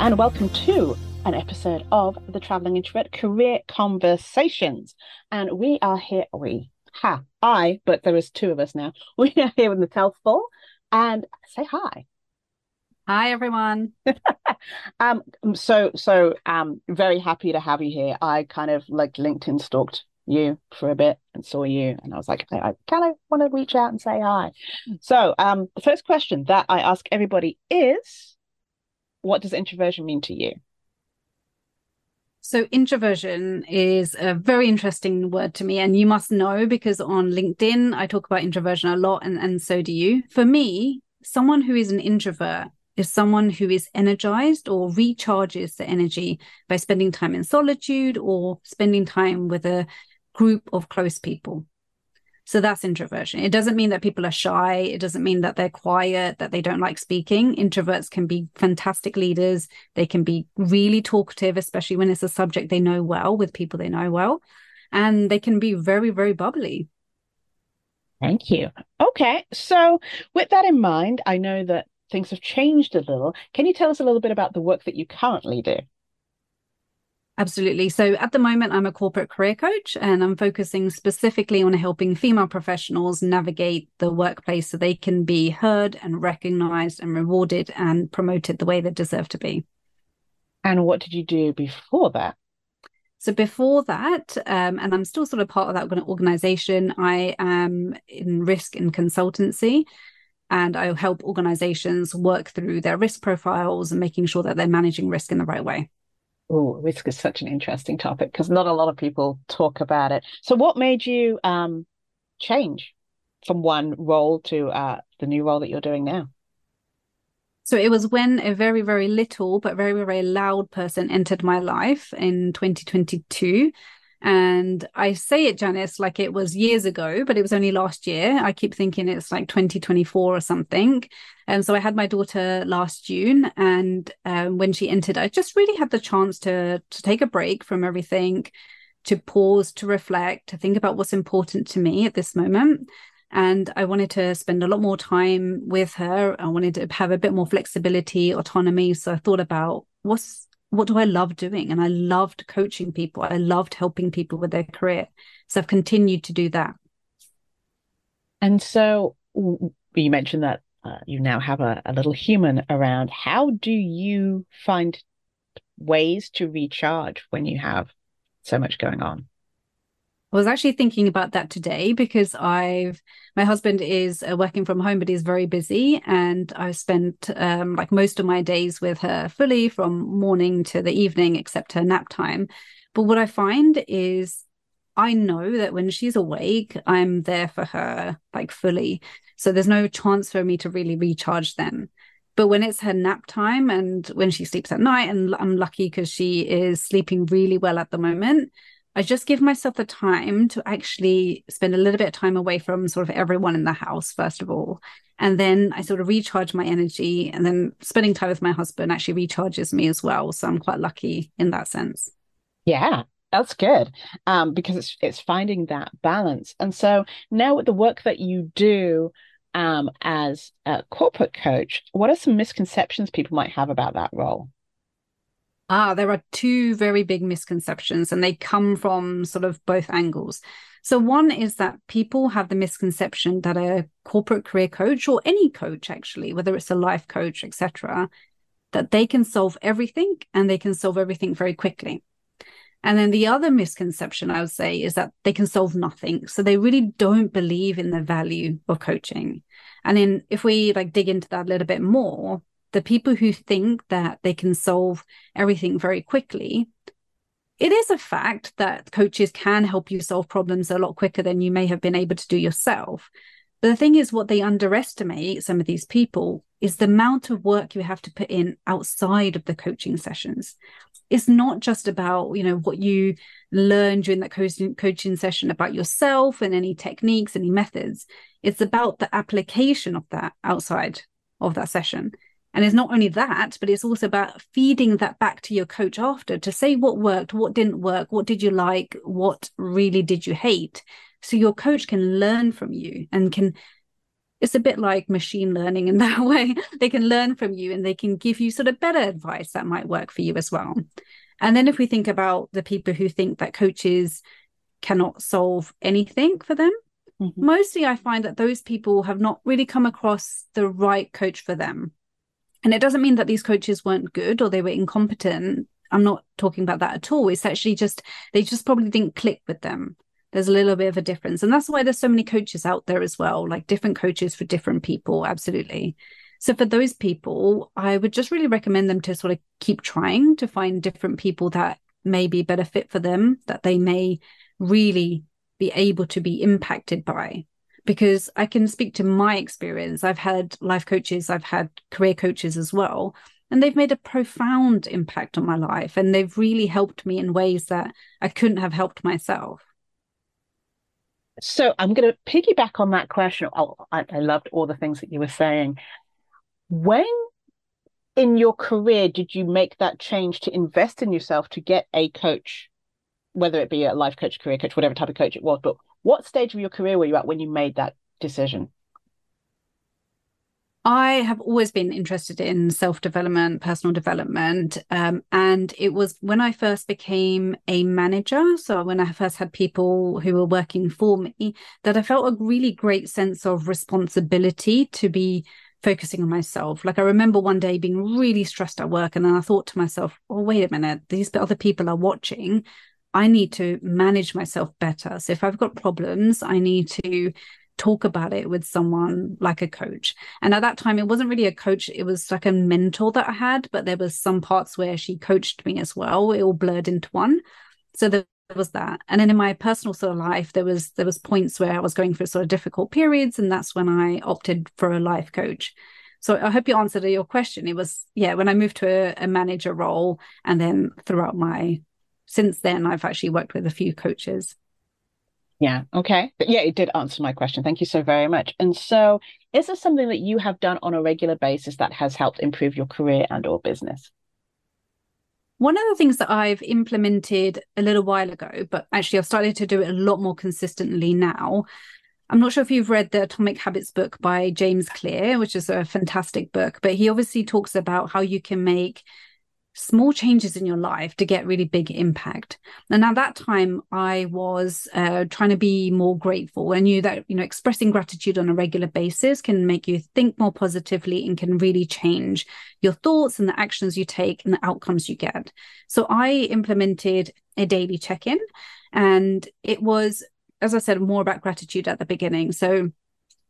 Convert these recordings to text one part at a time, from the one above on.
and welcome to an episode of the Traveling Introvert Career Conversations. And we are here, we, ha, I, but there is two of us now. We are here the Nital Phull and say hi. Hi everyone. um, so so um very happy to have you here. I kind of like LinkedIn stalked you for a bit and saw you and I was like, I, I kind of want to reach out and say hi. So um the first question that I ask everybody is what does introversion mean to you? So, introversion is a very interesting word to me, and you must know because on LinkedIn I talk about introversion a lot, and, and so do you. For me, someone who is an introvert is someone who is energized or recharges the energy by spending time in solitude or spending time with a group of close people. So that's introversion. It doesn't mean that people are shy. It doesn't mean that they're quiet, that they don't like speaking. Introverts can be fantastic leaders. They can be really talkative, especially when it's a subject they know well with people they know well. And they can be very, very bubbly. Thank you. Okay. So, with that in mind, I know that things have changed a little. Can you tell us a little bit about the work that you currently do? Absolutely. So at the moment, I'm a corporate career coach and I'm focusing specifically on helping female professionals navigate the workplace so they can be heard and recognized and rewarded and promoted the way they deserve to be. And what did you do before that? So before that, um, and I'm still sort of part of that organization, I am in risk and consultancy and I help organizations work through their risk profiles and making sure that they're managing risk in the right way. Oh, risk is such an interesting topic because not a lot of people talk about it. So, what made you um, change from one role to uh, the new role that you're doing now? So it was when a very, very little but very, very loud person entered my life in 2022. And I say it, Janice, like it was years ago, but it was only last year. I keep thinking it's like 2024 or something. And so I had my daughter last June, and um, when she entered, I just really had the chance to to take a break from everything, to pause, to reflect, to think about what's important to me at this moment. And I wanted to spend a lot more time with her. I wanted to have a bit more flexibility, autonomy. So I thought about what's what do I love doing? And I loved coaching people. I loved helping people with their career. So I've continued to do that. And so you mentioned that uh, you now have a, a little human around. How do you find ways to recharge when you have so much going on? I was actually thinking about that today because I've my husband is uh, working from home, but he's very busy, and I've spent um, like most of my days with her fully from morning to the evening, except her nap time. But what I find is I know that when she's awake, I'm there for her like fully. So there's no chance for me to really recharge then. But when it's her nap time and when she sleeps at night, and I'm lucky because she is sleeping really well at the moment, I just give myself the time to actually spend a little bit of time away from sort of everyone in the house, first of all. And then I sort of recharge my energy. And then spending time with my husband actually recharges me as well. So I'm quite lucky in that sense. Yeah, that's good. Um, because it's it's finding that balance. And so now with the work that you do um as a corporate coach, what are some misconceptions people might have about that role? Ah, there are two very big misconceptions, and they come from sort of both angles. So, one is that people have the misconception that a corporate career coach or any coach, actually, whether it's a life coach, etc., that they can solve everything and they can solve everything very quickly. And then the other misconception I would say is that they can solve nothing. So they really don't believe in the value of coaching. And then if we like dig into that a little bit more, the people who think that they can solve everything very quickly, it is a fact that coaches can help you solve problems a lot quicker than you may have been able to do yourself. But the thing is, what they underestimate, some of these people, is the amount of work you have to put in outside of the coaching sessions. It's not just about, you know, what you learn during that coaching, coaching session about yourself and any techniques, any methods. It's about the application of that outside of that session. And it's not only that, but it's also about feeding that back to your coach after to say what worked, what didn't work, what did you like, what really did you hate. So your coach can learn from you and can it's a bit like machine learning in that way. they can learn from you and they can give you sort of better advice that might work for you as well. And then if we think about the people who think that coaches cannot solve anything for them, mm-hmm. mostly I find that those people have not really come across the right coach for them. And it doesn't mean that these coaches weren't good or they were incompetent. I'm not talking about that at all. It's actually just, they just probably didn't click with them. There's a little bit of a difference. And that's why there's so many coaches out there as well like different coaches for different people. Absolutely. So for those people i would just really recommend them to sort of keep trying to find different people that may be better fit for them that they may really be able to be impacted by because i can speak to my experience i've had life coaches i've had career coaches as well and they've made a profound impact on my life and they've really helped me in ways that i couldn't have helped myself so I'm going to piggyback on that question. Oh, I, I loved all the things that you were saying. When in your career did you make that change to invest in yourself to get a coach, whether it be a life coach, career coach, whatever type of coach it was? But what stage of your career were you at when you made that decision? I have always been interested in self development, personal development. Um, and it was when I first became a manager, so when I first had people who were working for me, that I felt a really great sense of responsibility to be focusing on myself. Like I remember one day being really stressed at work, and then I thought to myself, oh, wait a minute, these other people are watching. I need to manage myself better. So if I've got problems, I need to talk about it with someone like a coach. And at that time, it wasn't really a coach, it was like a mentor that I had, but there was some parts where she coached me as well. It all blurred into one. So there was that. And then in my personal sort of life, there was there was points where I was going through sort of difficult periods. And that's when I opted for a life coach. So I hope you answered your question. It was, yeah, when I moved to a, a manager role and then throughout my since then I've actually worked with a few coaches. Yeah. Okay. But yeah, it did answer my question. Thank you so very much. And so, is this something that you have done on a regular basis that has helped improve your career and or business? One of the things that I've implemented a little while ago, but actually I've started to do it a lot more consistently now. I'm not sure if you've read the Atomic Habits book by James Clear, which is a fantastic book, but he obviously talks about how you can make small changes in your life to get really big impact. And at that time i was uh, trying to be more grateful. I knew that you know expressing gratitude on a regular basis can make you think more positively and can really change your thoughts and the actions you take and the outcomes you get. So i implemented a daily check-in and it was as i said more about gratitude at the beginning. So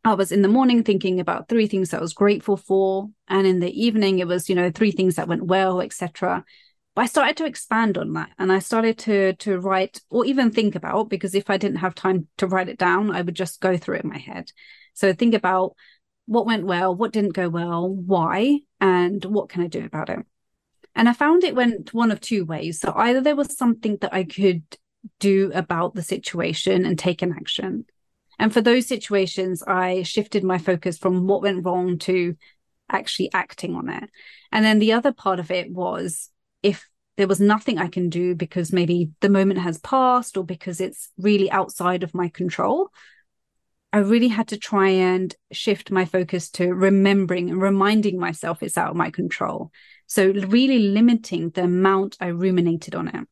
I was in the morning thinking about three things I was grateful for, and in the evening it was, you know, three things that went well, etc. But I started to expand on that, and I started to to write or even think about because if I didn't have time to write it down, I would just go through it in my head. So think about what went well, what didn't go well, why, and what can I do about it. And I found it went one of two ways. So either there was something that I could do about the situation and take an action and for those situations, I shifted my focus from what went wrong to actually acting on it. And then the other part of it was if there was nothing I can do because maybe the moment has passed or because it's really outside of my control, I really had to try and shift my focus to remembering and reminding myself it's out of my control. So, really limiting the amount I ruminated on it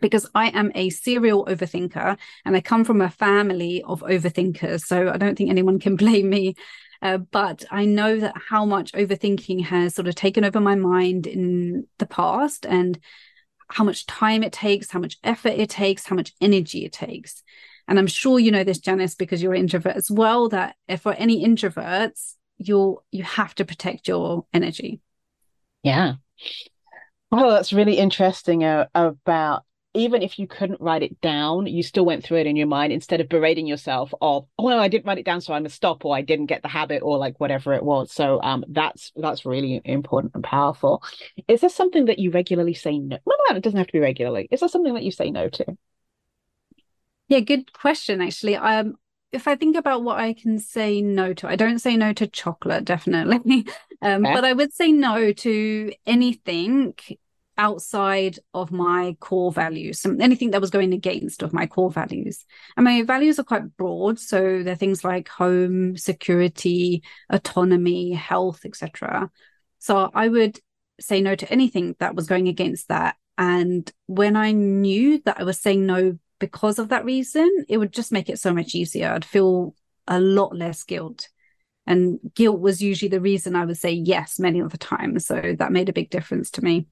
because I am a serial overthinker and I come from a family of overthinkers. So I don't think anyone can blame me. Uh, but I know that how much overthinking has sort of taken over my mind in the past and how much time it takes, how much effort it takes, how much energy it takes. And I'm sure you know this, Janice, because you're an introvert as well, that if for any introverts, you're you have to protect your energy. Yeah. Well, that's really interesting uh, about even if you couldn't write it down, you still went through it in your mind instead of berating yourself of, oh no, I didn't write it down, so I must stop, or I didn't get the habit, or like whatever it was. So um, that's that's really important and powerful. Is there something that you regularly say no? Well, no, it doesn't have to be regularly. Is there something that you say no to? Yeah, good question. Actually, um, if I think about what I can say no to, I don't say no to chocolate, definitely. um, okay. But I would say no to anything outside of my core values, some, anything that was going against of my core values. And my values are quite broad, so they're things like home, security, autonomy, health, etc. So I would say no to anything that was going against that. And when I knew that I was saying no because of that reason, it would just make it so much easier. I'd feel a lot less guilt. And guilt was usually the reason I would say yes many of the time. So that made a big difference to me.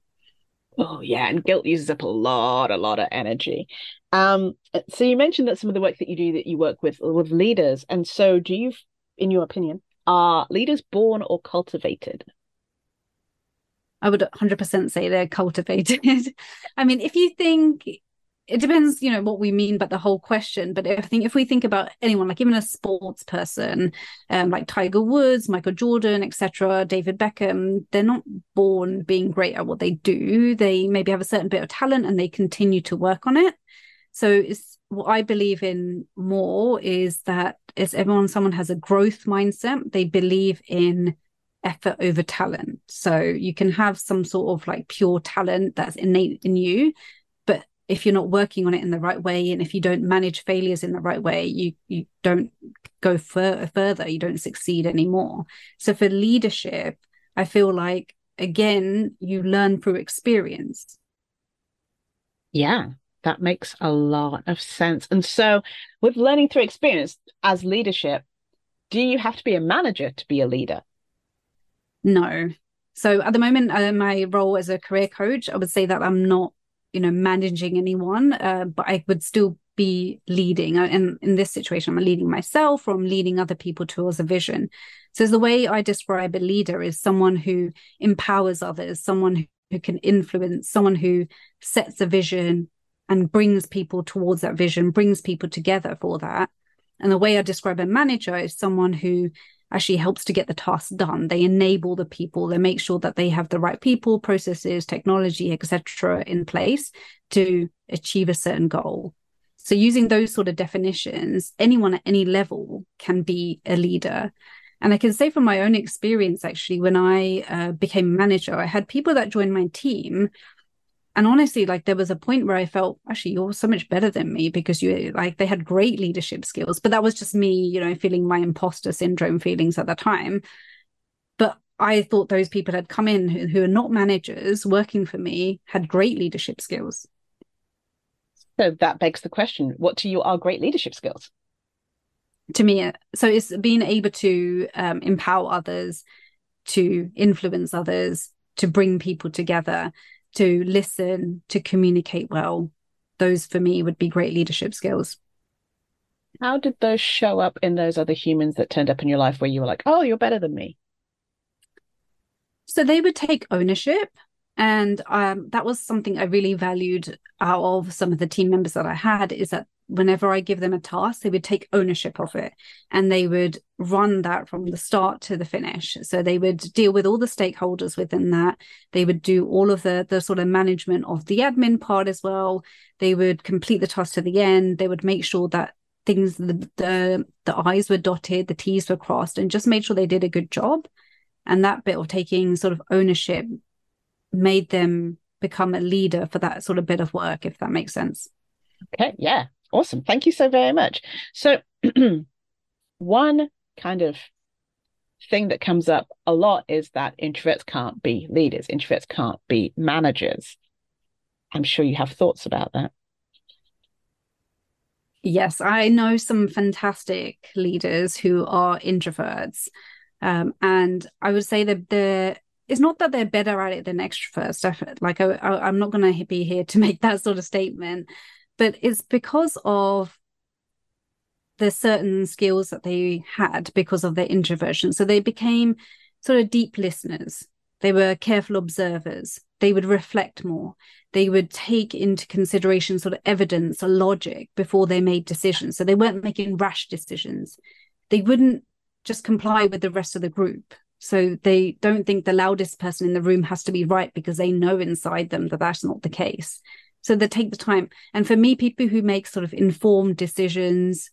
Oh yeah, and guilt uses up a lot, a lot of energy. Um, so you mentioned that some of the work that you do that you work with with leaders, and so do you, in your opinion, are leaders born or cultivated? I would 100% say they're cultivated. I mean, if you think it depends, you know, what we mean by the whole question. But I think if we think about anyone, like even a sports person, um, like Tiger Woods, Michael Jordan, etc., David Beckham, they're not born being great at what they do. They maybe have a certain bit of talent and they continue to work on it. So it's what I believe in more is that as everyone, someone has a growth mindset, they believe in effort over talent. So you can have some sort of like pure talent that's innate in you, if you're not working on it in the right way and if you don't manage failures in the right way you you don't go fur- further you don't succeed anymore. So for leadership i feel like again you learn through experience. Yeah that makes a lot of sense. And so with learning through experience as leadership do you have to be a manager to be a leader? No. So at the moment uh, my role as a career coach i would say that i'm not you know managing anyone uh, but i would still be leading. And in this situation i'm leading myself or i'm leading other people towards a vision. So the way i describe a leader is someone who empowers others someone who can influence someone who sets a vision and brings people towards that vision brings people together for that. And the way i describe a manager is someone who actually helps to get the task done. They enable the people, they make sure that they have the right people, processes, technology, etc. in place to achieve a certain goal. So using those sort of definitions, anyone at any level can be a leader. And I can say from my own experience, actually, when I uh, became manager, I had people that joined my team and honestly like there was a point where i felt actually you're so much better than me because you like they had great leadership skills. But that was just me you know feeling my imposter syndrome feelings at the time. But i thought those people had come in who, who are not managers working for me had great leadership skills. So that begs the question what to you are great leadership skills? To me so it's being able to um, empower others to influence others to bring people together to listen, to communicate well. Those for me would be great leadership skills. How did those show up in those other humans that turned up in your life where you were like, oh, you're better than me? So they would take ownership. And um, that was something I really valued out of some of the team members that I had is that whenever I give them a task, they would take ownership of it and they would run that from the start to the finish. So they would deal with all the stakeholders within that. They would do all of the the sort of management of the admin part as well. They would complete the task to the end. They would make sure that things the the, the I's were dotted, the T's were crossed, and just made sure they did a good job. And that bit of taking sort of ownership made them become a leader for that sort of bit of work, if that makes sense. Okay, yeah, Awesome. Thank you so very much. So, one kind of thing that comes up a lot is that introverts can't be leaders, introverts can't be managers. I'm sure you have thoughts about that. Yes, I know some fantastic leaders who are introverts. Um, and I would say that they're it's not that they're better at it than extroverts. Like I, I, I'm not going to be here to make that sort of statement, but it's because of the certain skills that they had because of their introversion. So they became sort of deep listeners. They were careful observers. They would reflect more. They would take into consideration sort of evidence or logic before they made decisions. So they weren't making rash decisions. They wouldn't just comply with the rest of the group. So they don't think the loudest person in the room has to be right because they know inside them that that's not the case. So they take the time. And for me, people who make sort of informed decisions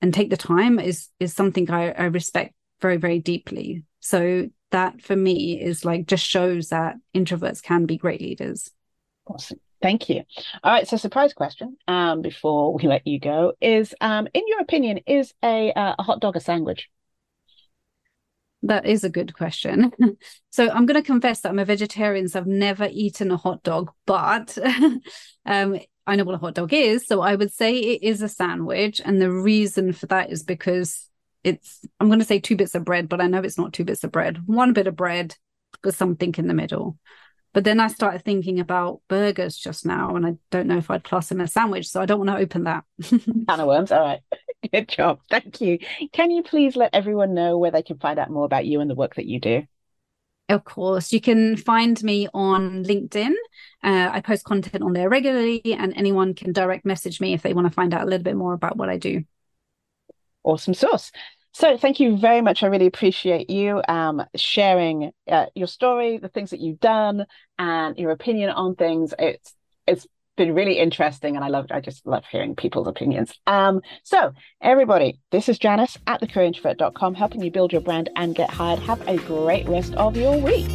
and take the time is is something I, I respect very, very deeply. So that for me is like just shows that introverts can be great leaders. Awesome. Thank you. All right. So, surprise question um, before we let you go is um, in your opinion, is a, uh, a hot dog a sandwich? That is a good question. so I'm going to confess that I'm a vegetarian, so I've never eaten a hot dog, but um, I know what a hot dog is. So I would say it is a sandwich. And the reason for that is because it's, I'm going to say two bits of bread, but I know it's not two bits of bread. One bit of bread with something in the middle. But then I started thinking about burgers just now, and I don't know if I'd class them as a sandwich. So I don't want to open that. Can of worms. All right. Good job. Thank you. Can you please let everyone know where they can find out more about you and the work that you do? Of course, you can find me on LinkedIn. Uh, I post content on there regularly, and anyone can direct message me if they want to find out a little bit more about what I do. Awesome sauce. So, thank you very much. I really appreciate you um, sharing uh, your story, the things that you've done, and your opinion on things. It's it's been really interesting and I love I just love hearing people's opinions. Um, so everybody, this is Janice at thecareerintrovert.com helping you build your brand and get hired. Have a great rest of your week.